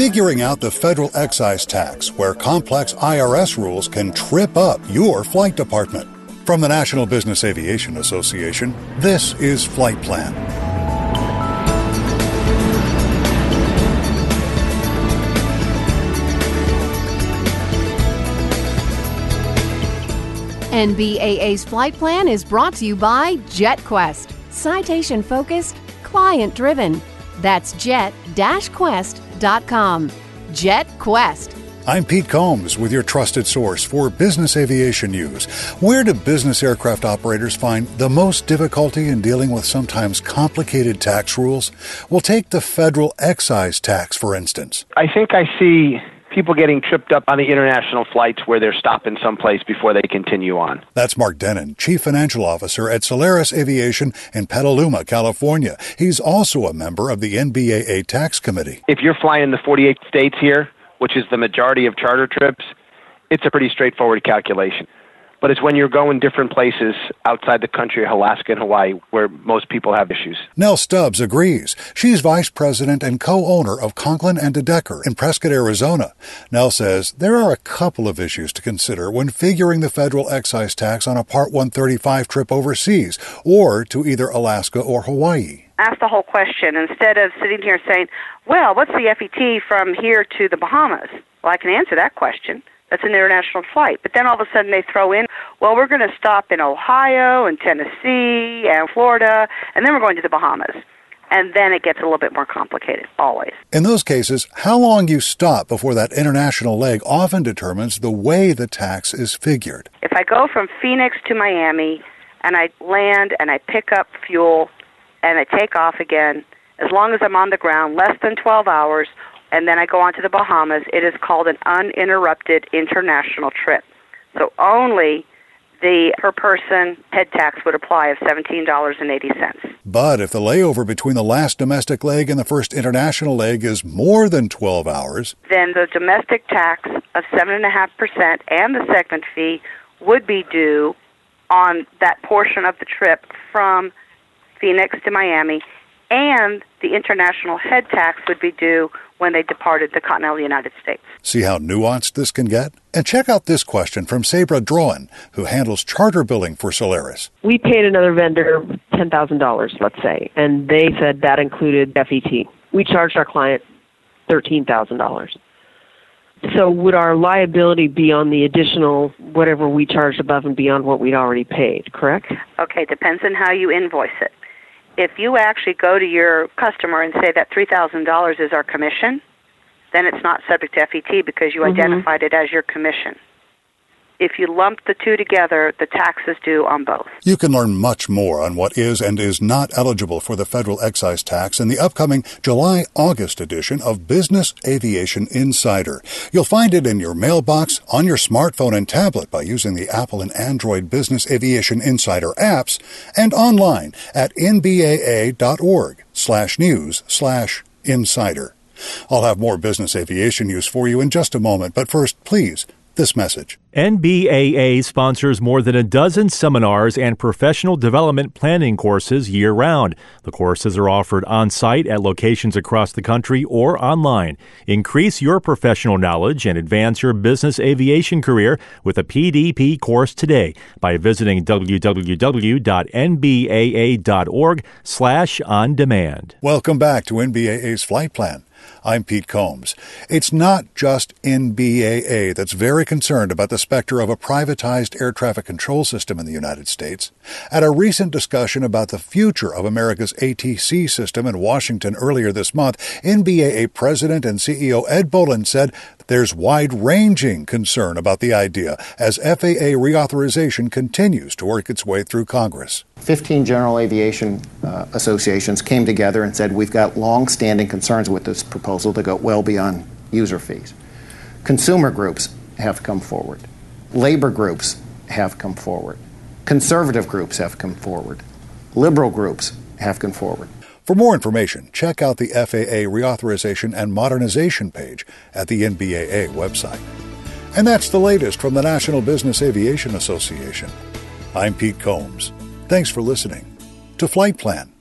figuring out the federal excise tax, where complex IRS rules can trip up your flight department. From the National Business Aviation Association, this is Flight Plan. NBAA's flight plan is brought to you by JetQuest. Citation focused, client driven. That's jet-quest.com. JetQuest. I'm Pete Combs with your trusted source for business aviation news. Where do business aircraft operators find the most difficulty in dealing with sometimes complicated tax rules? We'll take the federal excise tax, for instance. I think I see people getting tripped up on the international flights where they're stopping someplace before they continue on. That's Mark Dennen, Chief Financial Officer at Solairus Aviation in Petaluma, California. He's also a member of the NBAA Tax Committee. If you're flying in the 48 states here, which is the majority of charter trips, it's a pretty straightforward calculation but it's when you're going different places outside the country, Alaska and Hawaii, where most people have issues. Nell Stubbs agrees. She's vice president and co-owner of Conklin and DeDecker in Prescott, Arizona. Nell says there are a couple of issues to consider when figuring the federal excise tax on a Part 135 trip overseas or to either Alaska or Hawaii. Ask the whole question instead of sitting here saying, well, what's the FET from here to the Bahamas? Well, I can answer that question. That's an international flight. But then all of a sudden they throw in, well, we're going to stop in Ohio and Tennessee and Florida, and then we're going to the Bahamas. And then it gets a little bit more complicated, always. In those cases, how long you stop before that international leg often determines the way the tax is figured. If I go from Phoenix to Miami and I land and I pick up fuel and I take off again, as long as I'm on the ground less than 12 hours, and then I go on to the Bahamas, it is called an uninterrupted international trip. So only the per person head tax would apply of $17.80. But if the layover between the last domestic leg and the first international leg is more than 12 hours, then the domestic tax of 7.5% and the segment fee would be due on that portion of the trip from Phoenix to Miami, and the international head tax would be due when they departed the continental United States. See how nuanced this can get? And check out this question from Sabra Drohan, who handles charter billing for Solairus. We paid another vendor $10,000, let's say, and they said that included FET. We charged our client $13,000. So would our liability be on the additional whatever we charged above and beyond what we'd already paid, correct? Okay, depends on how you invoice it if you actually go to your customer and say that $3,000 is our commission, then it's not subject to FET because you mm-hmm. identified it as your commission. If you lump the two together, the tax is due on both. You can learn much more on what is and is not eligible for the federal excise tax in the upcoming July August edition of Business Aviation Insider. You'll find it in your mailbox, on your smartphone and tablet by using the Apple and Android Business Aviation Insider apps, and online at nbaa.org slash news slash insider. I'll have more business aviation news for you in just a moment, but first, please this message. NBAA sponsors more than a dozen seminars and professional development planning courses year round. The courses are offered on site at locations across the country or online. Increase your professional knowledge and advance your business aviation career with a PDP course today by visiting www.nbaa.org slash on demand. Welcome back to NBAA's Flight Plan. I'm Pete Combs. It's not just NBAA that's very concerned about the specter of a privatized air traffic control system in the United States. At a recent discussion about the future of America's ATC system in Washington earlier this month, NBAA President and CEO Ed Bolen said there's wide ranging concern about the idea as FAA reauthorization continues to work its way through Congress. 15 general aviation uh, associations came together and said we've got long standing concerns with this proposal that go well beyond user fees. Consumer groups have come forward, labor groups have come forward, conservative groups have come forward, liberal groups have come forward. For more information, check out the FAA Reauthorization and Modernization page at the NBAA website. And that's the latest from the National Business Aviation Association. I'm Pete Combs. Thanks for listening to Flight Plan.